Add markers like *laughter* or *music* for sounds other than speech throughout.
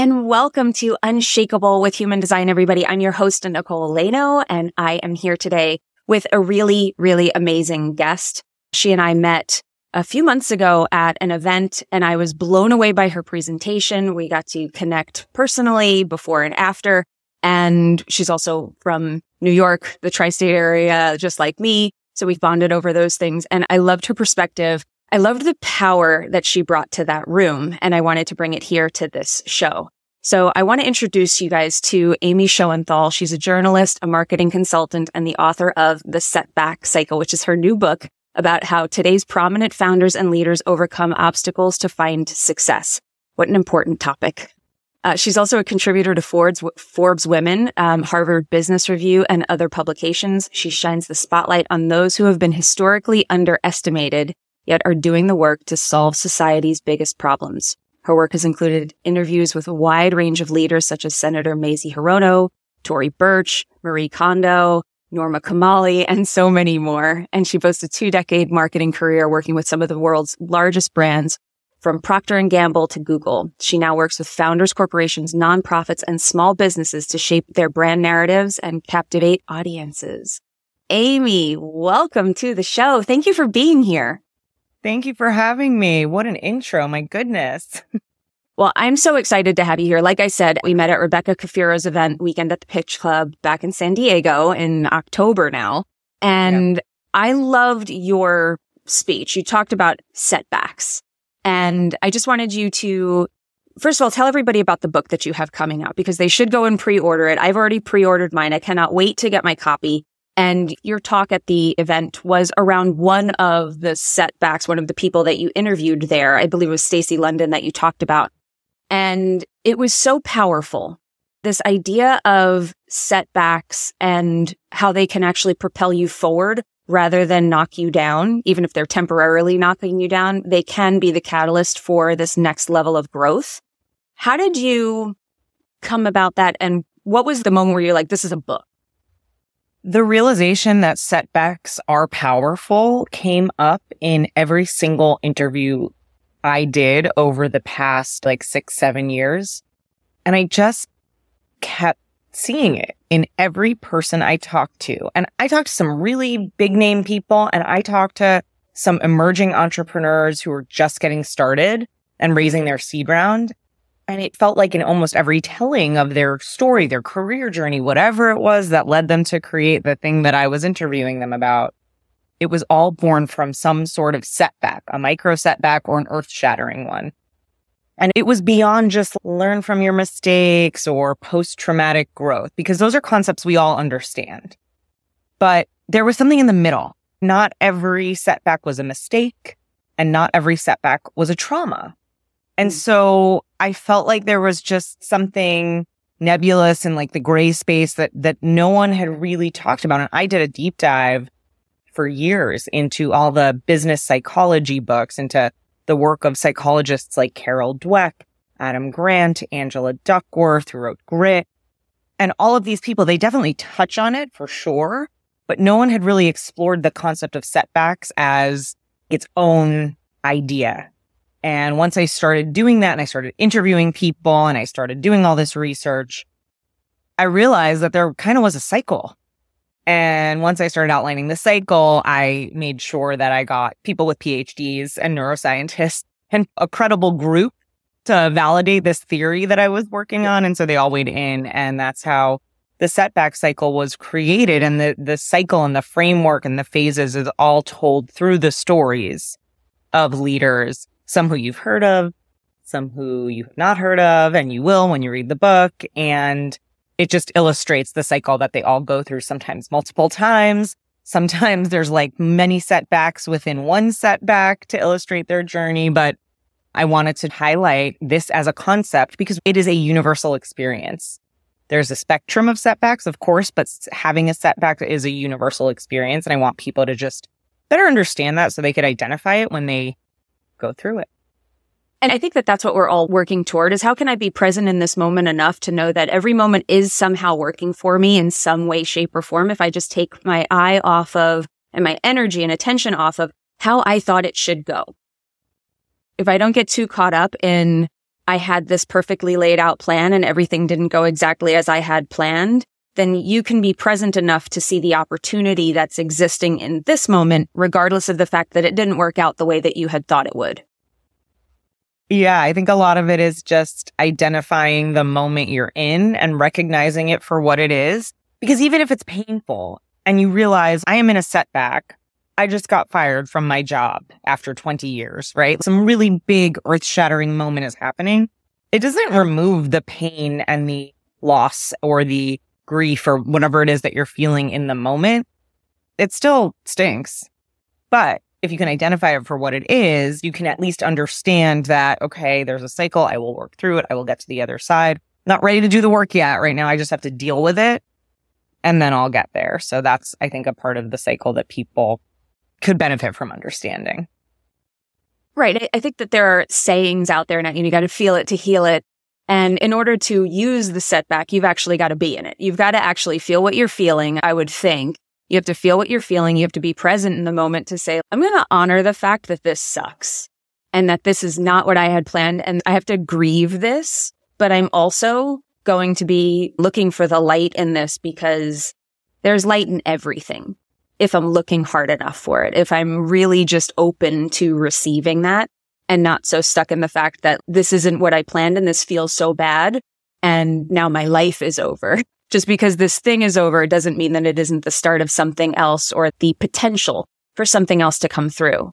And welcome to Unshakable with Human Design, everybody. I'm your host, Nicole Laino, and I am here today with a really, really amazing guest. She and I met a few months ago at an event and I was blown away by her presentation. We got to connect personally before and after. And she's also from New York, the tri-state area, just like me. So we bonded over those things. And I loved her perspective I loved the power that she brought to that room, and I wanted to bring it here to this show. So I want to introduce you guys to Amy Schoenthal. She's a journalist, a marketing consultant, and the author of The Setback Cycle, which is her new book about how today's prominent founders and leaders overcome obstacles to find success. What an important topic. Uh, she's also a contributor to Forbes, Forbes Women, um, Harvard Business Review, and other publications. She shines the spotlight on those who have been historically underestimated yet are doing the work to solve society's biggest problems. Her work has included interviews with a wide range of leaders such as Senator Mazie Hirono, Tory Burch, Marie Kondo, Norma Kamali, and so many more. And she boasts a two decade marketing career working with some of the world's largest brands from Procter & Gamble to Google. She now works with founders, corporations, nonprofits, and small businesses to shape their brand narratives and captivate audiences. Amy, welcome to the show. Thank you for being here. Thank you for having me. What an intro. My goodness. *laughs* Well, I'm so excited to have you here. Like I said, we met at Rebecca Kafiro's event weekend at the Pitch Club back in San Diego in October now. And yeah. I loved your speech. You talked about setbacks. And I just wanted you to, first of all, tell everybody about the book that you have coming out because they should go and pre-order it. I've already pre-ordered mine. I cannot wait to get my copy. And your talk at the event was around one of the setbacks, one of the people that you interviewed there. I believe it was Stacy London that you talked about. And it was so powerful. This idea of setbacks and how they can actually propel you forward rather than knock you down, even if they're temporarily knocking you down, they can be the catalyst for this next level of growth. How did you come about that? And what was the moment where you're like, this is a book? The realization that setbacks are powerful came up in every single interview I did over the past like six, seven years. And I just kept seeing it in every person I talked to. And I talked to some really big name people and I talked to some emerging entrepreneurs who were just getting started and raising their seed round. And it felt like in almost every telling of their story, their career journey, whatever it was that led them to create the thing that I was interviewing them about, it was all born from some sort of setback, a micro setback or an earth shattering one. And it was beyond just learn from your mistakes or post traumatic growth, because those are concepts we all understand. But there was something in the middle. Not every setback was a mistake and not every setback was a trauma. And mm. so I felt like there was just something nebulous and like the gray space that, that no one had really talked about. And I did a deep dive for years into all the business psychology books, into the work of psychologists like Carol Dweck, Adam Grant, Angela Duckworth, who wrote Grit. And all of these people, they definitely touch on it for sure, but no one had really explored the concept of setbacks as its own idea and once I started doing that and I started interviewing people and I started doing all this research, I realized that there kind of was a cycle. And once I started outlining the cycle, I made sure that I got people with PhDs and neuroscientists and a credible group to validate this theory that I was working on. And so they all weighed in. And that's how the setback cycle was created. And the, the cycle and the framework and the phases is all told through the stories of leaders some who you've heard of, some who you have not heard of, and you will when you read the book. And it just illustrates the cycle that they all go through, sometimes multiple times. Sometimes there's like many setbacks within one setback to illustrate their journey. But I wanted to highlight this as a concept because it is a universal experience. there's a spectrum of setbacks, of course, but having a setback is a universal experience. And I want people to just better understand that so they could identify it when they go through it. And I think that that's what we're all working toward is how can I be present in this moment enough to know that every moment is somehow working for me in some way, shape or form. If I just take my eye off of and my energy and attention off of how I thought it should go. If I don't get too caught up in I had this perfectly laid out plan and everything didn't go exactly as I had planned, then you can be present enough to see the opportunity that's existing in this moment, regardless of the fact that it didn't work out the way that you had thought it would. Yeah, I think a lot of it is just identifying the moment you're in and recognizing it for what it is. Because even if it's painful and you realize I am in a setback, I just got fired from my job after 20 years, right? Some really big earth shattering moment is happening. It doesn't remove the pain and the loss or the grief or whatever it is that you're feeling in the moment. It still stinks, but if you can identify it for what it is, you can at least understand that, okay, there's a cycle. I will work through it. I will get to the other side. Not ready to do the work yet. Right now, I just have to deal with it and then I'll get there. So that's, I think, a part of the cycle that people could benefit from understanding. Right. I think that there are sayings out there know, you got to feel it to heal it. And in order to use the setback, you've actually got to be in it. You've got to actually feel what you're feeling, I would think, you have to feel what you're feeling. You have to be present in the moment to say, I'm going to honor the fact that this sucks and that this is not what I had planned. And I have to grieve this, but I'm also going to be looking for the light in this because there's light in everything. If I'm looking hard enough for it, if I'm really just open to receiving that and not so stuck in the fact that this isn't what I planned and this feels so bad. And now my life is over. *laughs* Just because this thing is over doesn't mean that it isn't the start of something else or the potential for something else to come through.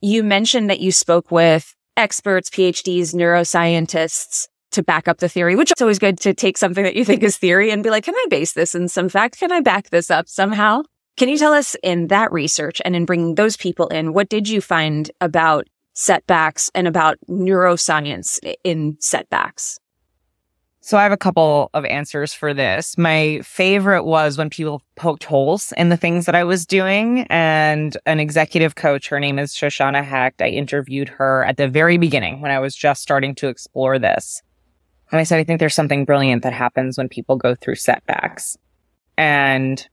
You mentioned that you spoke with experts, PhDs, neuroscientists to back up the theory, which is always good to take something that you think is theory and be like, can I base this in some fact? Can I back this up somehow? Can you tell us in that research and in bringing those people in, what did you find about setbacks and about neuroscience in setbacks? So I have a couple of answers for this. My favorite was when people poked holes in the things that I was doing and an executive coach, her name is Shoshana Hecht. I interviewed her at the very beginning when I was just starting to explore this. And I said, I think there's something brilliant that happens when people go through setbacks. And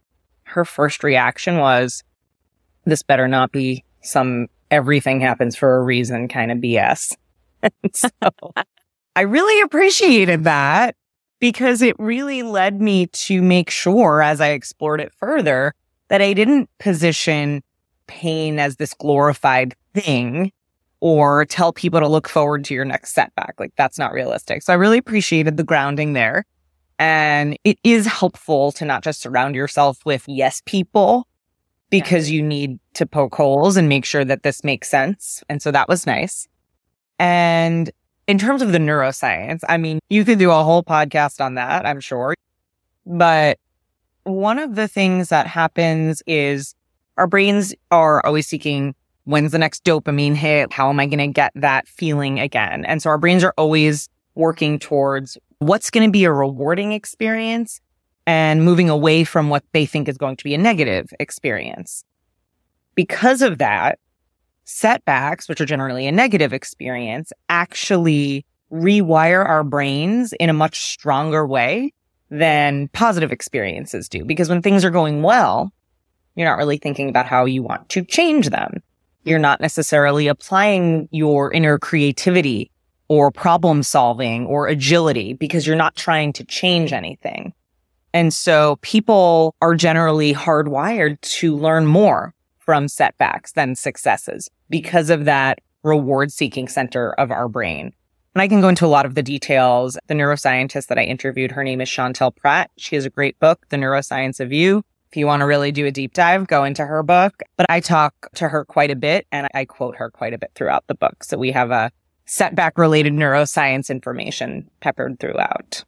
her first reaction was, this better not be some everything happens for a reason kind of BS. *laughs* so I really appreciated that because it really led me to make sure as I explored it further that I didn't position pain as this glorified thing or tell people to look forward to your next setback. Like that's not realistic. So I really appreciated the grounding there. And it is helpful to not just surround yourself with yes people because you need to poke holes and make sure that this makes sense. And so that was nice. And in terms of the neuroscience, I mean, you could do a whole podcast on that, I'm sure. But one of the things that happens is our brains are always seeking when's the next dopamine hit? How am I going to get that feeling again? And so our brains are always working towards what's going to be a rewarding experience and moving away from what they think is going to be a negative experience. Because of that, setbacks, which are generally a negative experience, actually rewire our brains in a much stronger way than positive experiences do. Because when things are going well, you're not really thinking about how you want to change them. You're not necessarily applying your inner creativity or problem solving or agility because you're not trying to change anything. And so people are generally hardwired to learn more from setbacks than successes because of that reward seeking center of our brain. And I can go into a lot of the details. The neuroscientist that I interviewed, her name is Chantel Prat. She has a great book, The Neuroscience of You. If you want to really do a deep dive, go into her book. But I talk to her quite a bit and I quote her quite a bit throughout the book. So we have a setback related neuroscience information peppered throughout.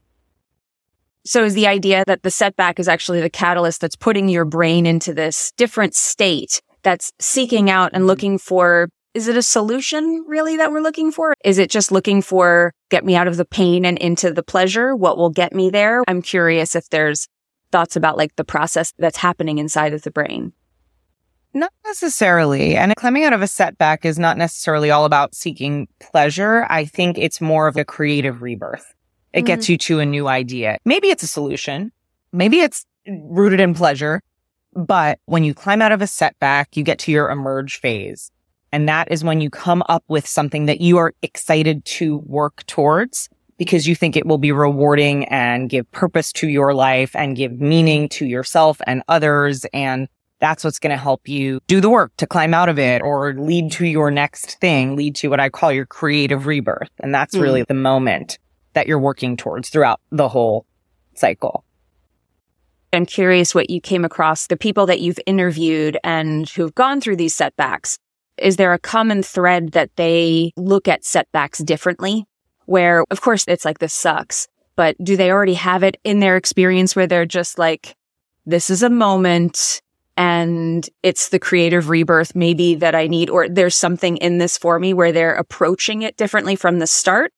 So is the idea that the setback is actually the catalyst that's putting your brain into this different state that's seeking out and mm-hmm. looking for is it a solution really that we're looking for? Is it just looking for get me out of the pain and into the pleasure? What will get me there? I'm curious if there's thoughts about like the process that's happening inside of the brain. Not necessarily. And climbing out of a setback is not necessarily all about seeking pleasure. I think it's more of a creative rebirth. It mm-hmm. gets you to a new idea. Maybe it's a solution. Maybe it's rooted in pleasure. But when you climb out of a setback, you get to your emerge phase. And that is when you come up with something that you are excited to work towards because you think it will be rewarding and give purpose to your life and give meaning to yourself and others. And that's what's going to help you do the work to climb out of it or lead to your next thing, lead to what I call your creative rebirth. And that's mm. really the moment that you're working towards throughout the whole cycle. I'm curious what you came across, the people that you've interviewed and who've gone through these setbacks. Is there a common thread that they look at setbacks differently? Where, of course, it's like, this sucks, but do they already have it in their experience where they're just like, this is a moment and it's the creative rebirth maybe that I need, or there's something in this for me where they're approaching it differently from the start?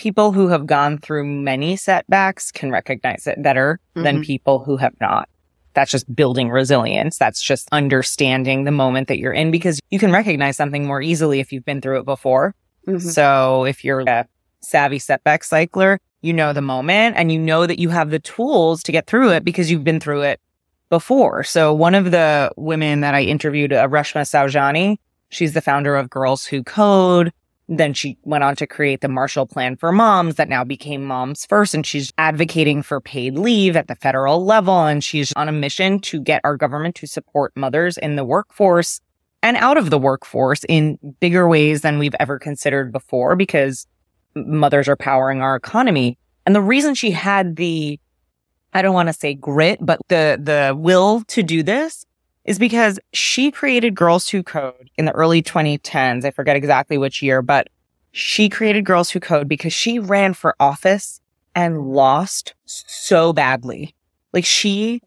People who have gone through many setbacks can recognize it better mm-hmm. than people who have not. That's just building resilience. That's just understanding the moment that you're in because you can recognize something more easily if you've been through it before. Mm-hmm. So if you're a savvy setback cycler, you know the moment and you know that you have the tools to get through it because you've been through it before. So one of the women that I interviewed, uh, Reshma Saujani, she's the founder of Girls Who Code. Then she went on to create the Marshall Plan for Moms that now became Moms First. And she's advocating for paid leave at the federal level. And she's on a mission to get our government to support mothers in the workforce and out of the workforce in bigger ways than we've ever considered before because mothers are powering our economy. And the reason she had the, I don't want to say grit, but the, the will to do this is because she created Girls Who Code in the early 2010s. I forget exactly which year, but she created Girls Who Code because she ran for office and lost so badly. Like she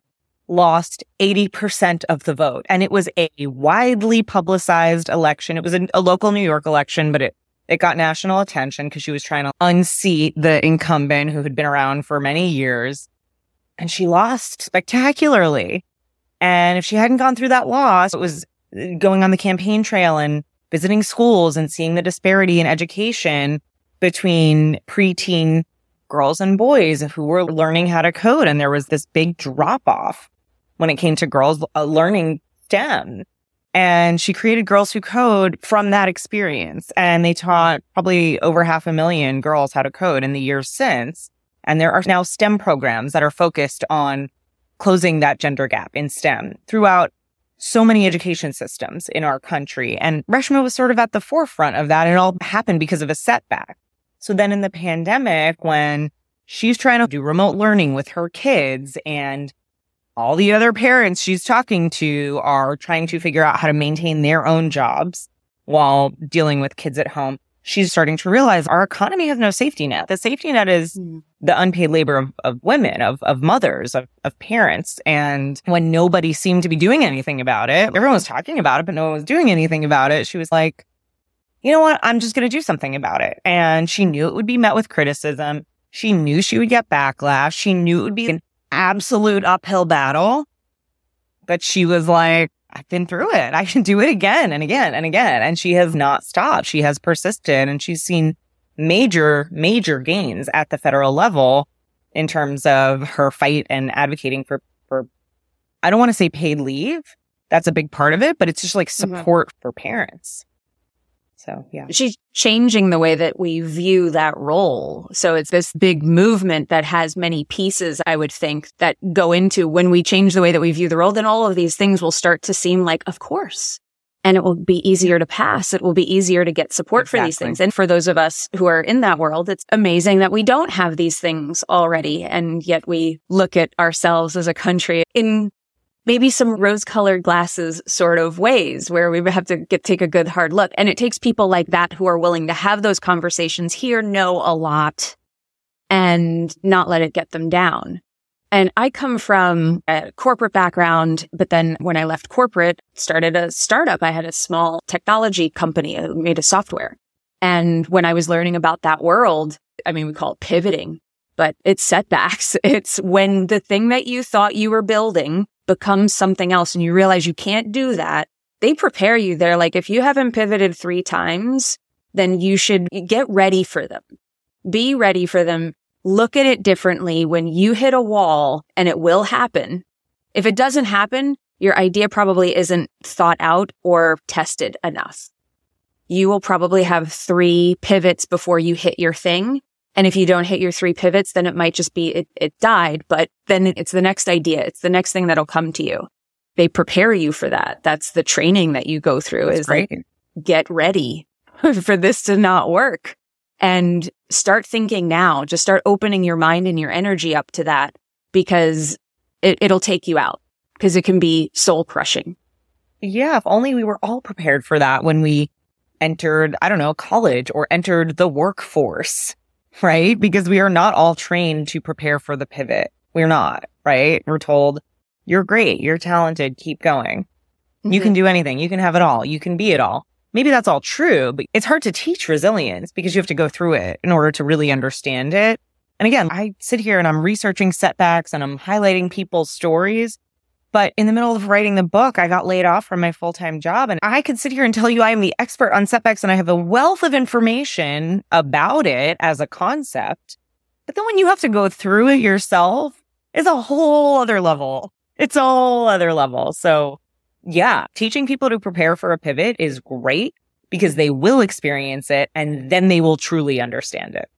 lost 80% of the vote and it was a widely publicized election. It was a, a local New York election, but it, it got national attention because she was trying to unseat the incumbent who had been around for many years. And she lost spectacularly. And if she hadn't gone through that loss, it was uh, going on the campaign trail and visiting schools and seeing the disparity in education between preteen girls and boys who were learning how to code. And there was this big drop off when it came to girls uh, learning STEM. And she created Girls Who Code from that experience. And they taught probably over half a million girls how to code in the years since. And there are now STEM programs that are focused on closing that gender gap in STEM throughout so many education systems in our country. And Reshma was sort of at the forefront of that. It all happened because of a setback. So then in the pandemic, when she's trying to do remote learning with her kids and all the other parents she's talking to are trying to figure out how to maintain their own jobs while dealing with kids at home she's starting to realize our economy has no safety net. The safety net is mm. The unpaid labor of, of women, of, of mothers, of, of parents. And when nobody seemed to be doing anything about it, everyone was talking about it, but no one was doing anything about it. She was like, you know what? I'm just going to do something about it. And she knew it would be met with criticism. She knew she would get backlash. She knew it would be an absolute uphill battle. But she was like, I've been through it. I can do it again and again and again. And she has not stopped. She has persisted and she's seen major, major gains at the federal level in terms of her fight and advocating for, for, I don't want to say paid leave. That's a big part of it, but it's just like mm-hmm. support mm-hmm. for parents. So yeah. She's changing the way that we view that role. So it's this big movement that has many pieces, I would think, that go into when we change the way that we view the role, then all of these things will start to seem like, of course. And it will be easier to pass. It will be easier to get support exactly. for these things. And for those of us who are in that world, it's amazing that we don't have these things already. And yet we look at ourselves as a country in maybe some rose colored glasses sort of ways where we have to get, take a good hard look. And it takes people like that who are willing to have those conversations here, know a lot and not let it get them down. And I come from a corporate background, but then when I left corporate, started a startup. I had a small technology company, I made a software. And when I was learning about that world, I mean, we call it pivoting, but it's setbacks. *laughs* It's when the thing that you thought you were building becomes something else and you realize you can't do that. They prepare you. They're like, if you haven't pivoted three times, then you should get ready for them. Be ready for them look at it differently when you hit a wall and it will happen. If it doesn't happen, your idea probably isn't thought out or tested enough. You will probably have three pivots before you hit your thing. And if you don't hit your three pivots, then it might just be it, it died, but then it's the next idea. It's the next thing that'll come to you. They prepare you for that. That's the training that you go through That's is great. like, get ready *laughs* for this to not work and start thinking now. Just start opening your mind and your energy up to that because it, it'll take you out because it can be soul crushing. Yeah. If only we were all prepared for that when we entered, I don't know, college or entered the workforce, *laughs* right? Because we are not all trained to prepare for the pivot. We're not, right? We're told, you're great. You're talented. Keep going. Mm-hmm. You can do anything. You can have it all. You can be it all maybe that's all true, but it's hard to teach resilience because you have to go through it in order to really understand it. And again, I sit here and I'm researching setbacks and I'm highlighting people's stories. But in the middle of writing the book, I got laid off from my full time job. And I could sit here and tell you I am the expert on setbacks and I have a wealth of information about it as a concept. But then when you have to go through it yourself, it's a whole other level. It's a whole other level. So yeah, teaching people to prepare for a pivot is great because they will experience it and then they will truly understand it.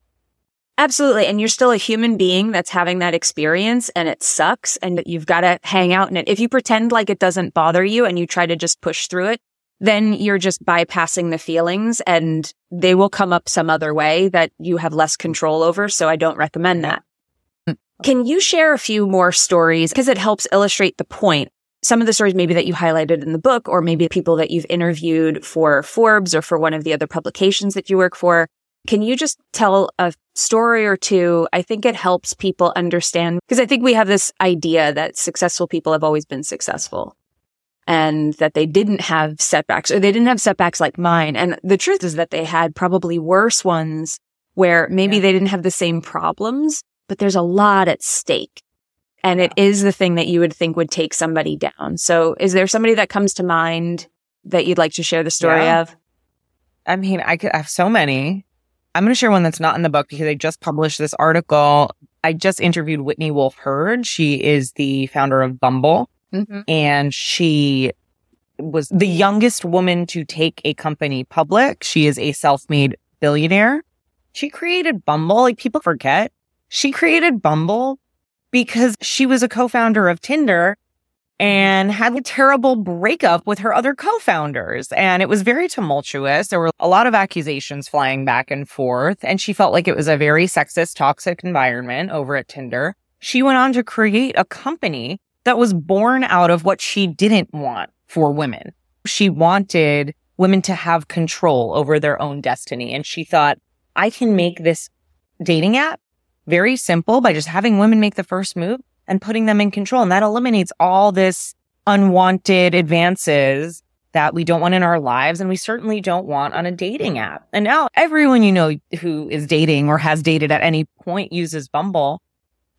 Absolutely. And you're still a human being that's having that experience and it sucks and you've got to hang out in it. If you pretend like it doesn't bother you and you try to just push through it, then you're just bypassing the feelings and they will come up some other way that you have less control over. So I don't recommend that. Mm. Can you share a few more stories? Because it helps illustrate the point some of the stories maybe that you highlighted in the book, or maybe people that you've interviewed for Forbes or for one of the other publications that you work for. Can you just tell a story or two? I think it helps people understand because I think we have this idea that successful people have always been successful and that they didn't have setbacks or they didn't have setbacks like mine. And the truth is that they had probably worse ones where maybe yeah. they didn't have the same problems, but there's a lot at stake and it is the thing that you would think would take somebody down. So is there somebody that comes to mind that you'd like to share the story yeah. of? I mean, I could I have so many. I'm going to share one that's not in the book because I just published this article. I just interviewed Whitney Wolfe Herd. She is the founder of Bumble mm-hmm. and she was the youngest woman to take a company public. She is a self-made billionaire. She created Bumble. Like people forget she created Bumble because she was a co-founder of Tinder and had a terrible breakup with her other co-founders. And it was very tumultuous. There were a lot of accusations flying back and forth. And she felt like it was a very sexist, toxic environment over at Tinder. She went on to create a company that was born out of what she didn't want for women. She wanted women to have control over their own destiny. And she thought, I can make this dating app very simple by just having women make the first move and putting them in control. And that eliminates all this unwanted advances that we don't want in our lives and we certainly don't want on a dating app. And now everyone you know who is dating or has dated at any point uses Bumble.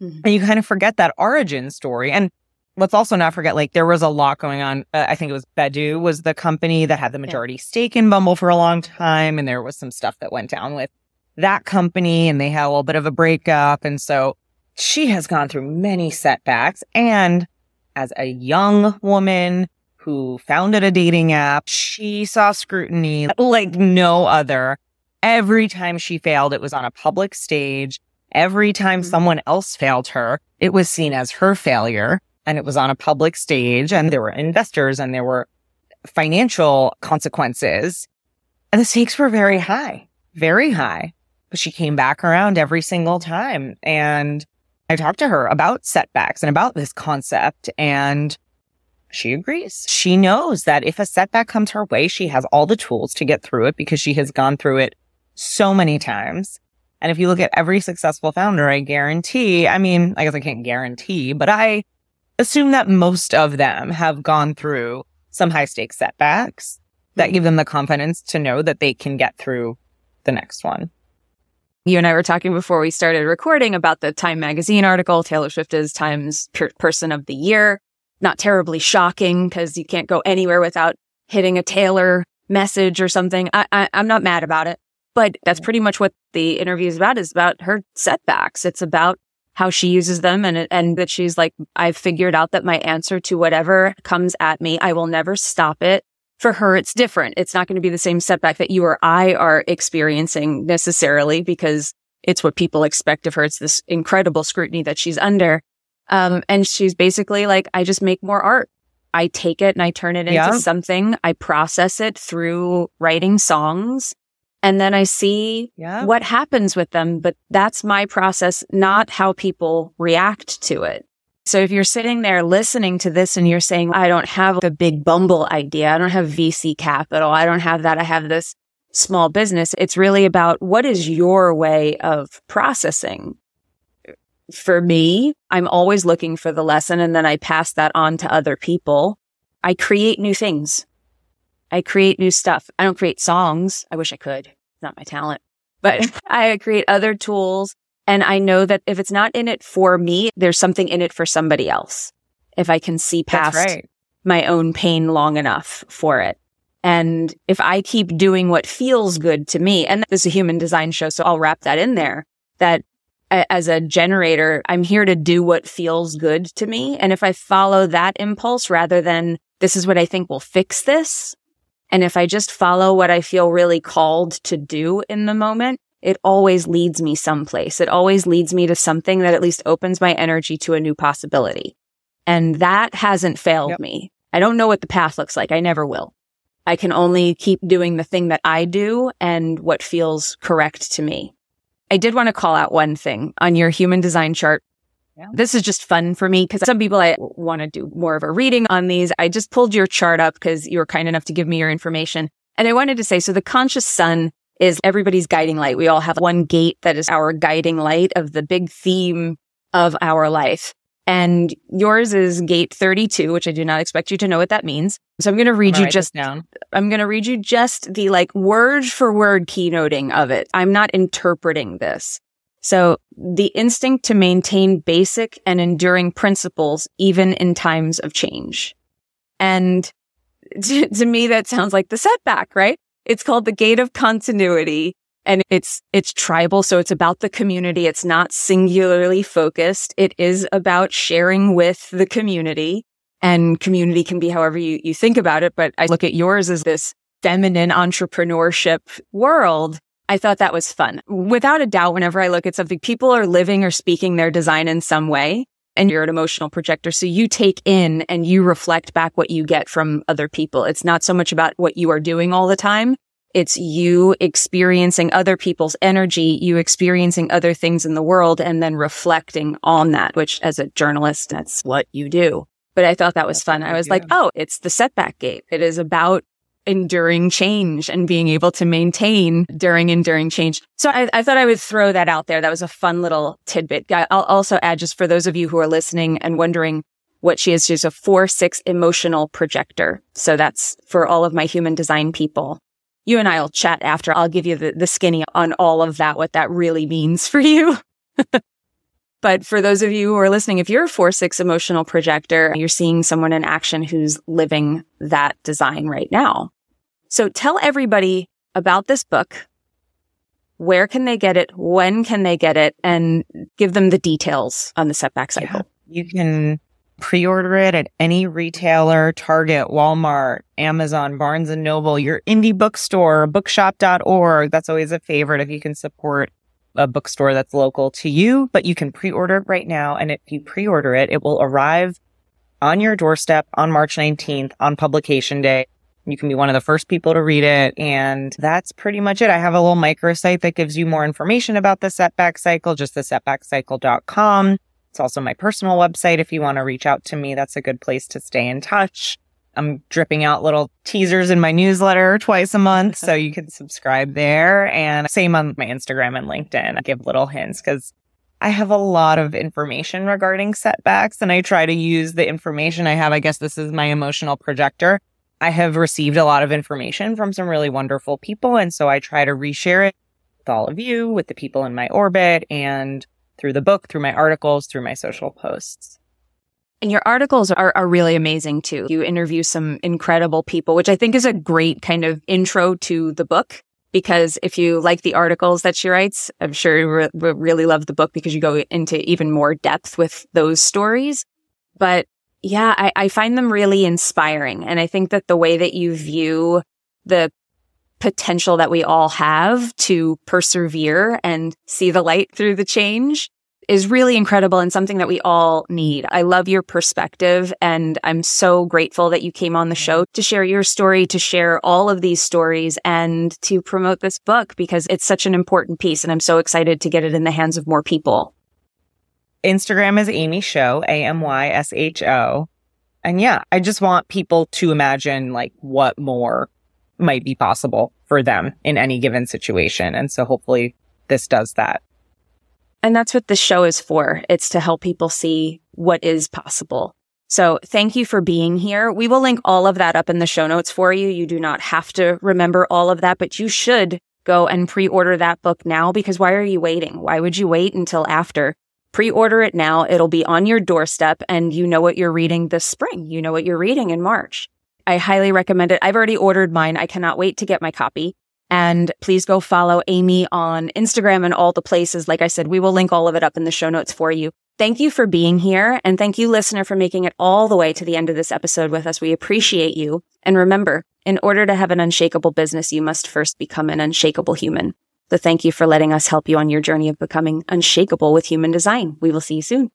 Mm-hmm. And you kind of forget that origin story. And let's also not forget, like, there was a lot going on. Uh, I think it was Badoo was the company that had the majority yeah. stake in Bumble for a long time. And there was some stuff that went down with that company and they had a little bit of a breakup. And so she has gone through many setbacks. And as a young woman who founded a dating app, she saw scrutiny like no other. Every time she failed, it was on a public stage. Every time mm-hmm. someone else failed her, it was seen as her failure and it was on a public stage and there were investors and there were financial consequences. And the stakes were very high, very high she came back around every single time. And I talked to her about setbacks and about this concept and she agrees. She knows that if a setback comes her way, she has all the tools to get through it because she has gone through it so many times. And if you look at every successful founder, I guarantee, I mean, I guess I can't guarantee, but I assume that most of them have gone through some high stakes setbacks that hmm. give them the confidence to know that they can get through the next one. You and I were talking before we started recording about the Time Magazine article. Taylor Swift is Time's per- Person of the Year. Not terribly shocking because you can't go anywhere without hitting a Taylor message or something. I, I, I'm not mad about it, but that's pretty much what the interview is about. Is about her setbacks. It's about how she uses them and and that she's like, I've figured out that my answer to whatever comes at me, I will never stop it for her, it's different. It's not going to be the same setback that you or I are experiencing necessarily because it's what people expect of her. It's this incredible scrutiny that she's under. Um, and she's basically like, I just make more art. I take it and I turn it into yeah. something. I process it through writing songs and then I see yeah. what happens with them. But that's my process, not how people react to it. So if you're sitting there listening to this and you're saying, I don't have a big bumble idea. I don't have VC capital. I don't have that. I have this small business. It's really about what is your way of processing? For me, I'm always looking for the lesson and then I pass that on to other people. I create new things. I create new stuff. I don't create songs. I wish I could. It's not my talent, but *laughs* I create other tools and I know that if it's not in it for me, there's something in it for somebody else. If I can see past right. my own pain long enough for it. And if I keep doing what feels good to me, and this is a human design show, so I'll wrap that in there, that as a generator, I'm here to do what feels good to me. And if I follow that impulse rather than this is what I think will fix this. And if I just follow what I feel really called to do in the moment, it always leads me someplace. It always leads me to something that at least opens my energy to a new possibility. And that hasn't failed yep. me. I don't know what the path looks like. I never will. I can only keep doing the thing that I do and what feels correct to me. I did want to call out one thing on your human design chart. Yeah. This is just fun for me because some people I want to do more of a reading on these. I just pulled your chart up because you were kind enough to give me your information. And I wanted to say, so the conscious sun is everybody's guiding light. We all have one gate that is our guiding light of the big theme of our life. And yours is gate 32, which I do not expect you to know what that means. So I'm going to read you just down. I'm going to read you just the like word for word keynoting of it. I'm not interpreting this. So the instinct to maintain basic and enduring principles, even in times of change. And *laughs* to, to me, that sounds like the setback, right? It's called the Gate of Continuity and it's, it's tribal. So it's about the community. It's not singularly focused. It is about sharing with the community and community can be however you, you think about it. But I look at yours as this feminine entrepreneurship world. I thought that was fun. Without a doubt, whenever I look at something, people are living or speaking their design in some way and you're an emotional projector. So you take in and you reflect back what you get from other people. It's not so much about what you are doing all the time. It's you experiencing other people's energy, you experiencing other things in the world and then reflecting on that, which as a journalist, that's what you do. But I thought that was fun. I was like, oh, it's the setback gate. It is about enduring change and being able to maintain during enduring change. So I, I, thought I would throw that out there. That was a fun little tidbit. I'll also add just for those of you who are listening and wondering what she is, she's a four, six emotional projector. So that's for all of my human design people. You and I will chat after. I'll give you the, the skinny on all of that, what that really means for you. *laughs* But for those of you who are listening, if you're a four, six emotional projector, you're seeing someone in action who's living that design right now. So tell everybody about this book. Where can they get it? When can they get it? And give them the details on the setback cycle. Yeah. You can pre-order it at any retailer, Target, Walmart, Amazon, Barnes and Noble, your indie bookstore, bookshop.org. That's always a favorite if you can support a bookstore that's local to you, but you can pre-order it right now. And if you pre-order it, it will arrive on your doorstep on March 19th on publication day. You can be one of the first people to read it. And that's pretty much it. I have a little microsite that gives you more information about the setback cycle, just the setbackcycle.com. It's also my personal website. If you want to reach out to me, that's a good place to stay in touch. I'm dripping out little teasers in my newsletter twice a month. So *laughs* you can subscribe there. And same on my Instagram and LinkedIn. I give little hints because I have a lot of information regarding setbacks and I try to use the information I have. I guess this is my emotional projector. I have received a lot of information from some really wonderful people. And so I try to reshare it with all of you, with the people in my orbit and through the book, through my articles, through my social posts. And your articles are, are really amazing too. You interview some incredible people, which I think is a great kind of intro to the book. Because if you like the articles that she writes, I'm sure you re- really love the book because you go into even more depth with those stories. But yeah, I, I find them really inspiring. And I think that the way that you view the potential that we all have to persevere and see the light through the change is really incredible and something that we all need. I love your perspective and I'm so grateful that you came on the show to share your story, to share all of these stories and to promote this book because it's such an important piece and I'm so excited to get it in the hands of more people. Instagram is Amy Show, A M Y S H O. And yeah, I just want people to imagine like what more might be possible for them in any given situation. And so hopefully this does that. And that's what this show is for. It's to help people see what is possible. So thank you for being here. We will link all of that up in the show notes for you. You do not have to remember all of that, but you should go and pre-order that book now because why are you waiting? Why would you wait until after? Pre-order it now. It'll be on your doorstep and you know what you're reading this spring. You know what you're reading in March. I highly recommend it. I've already ordered mine. I cannot wait to get my copy. And please go follow Amy on Instagram and all the places. Like I said, we will link all of it up in the show notes for you. Thank you for being here. And thank you, listener, for making it all the way to the end of this episode with us. We appreciate you. And remember, in order to have an unshakable business, you must first become an unshakable human. So thank you for letting us help you on your journey of becoming unshakable with human design. We will see you soon.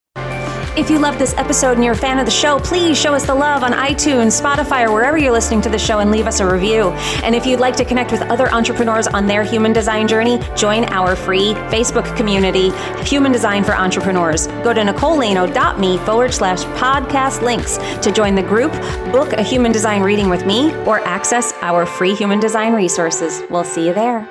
If you love this episode and you're a fan of the show, please show us the love on iTunes, Spotify, or wherever you're listening to the show and leave us a review. And if you'd like to connect with other entrepreneurs on their human design journey, join our free Facebook community, Human Design for Entrepreneurs. Go to nicolelaino.me forward slash podcast links to join the group, book a human design reading with me, or access our free human design resources. We'll see you there.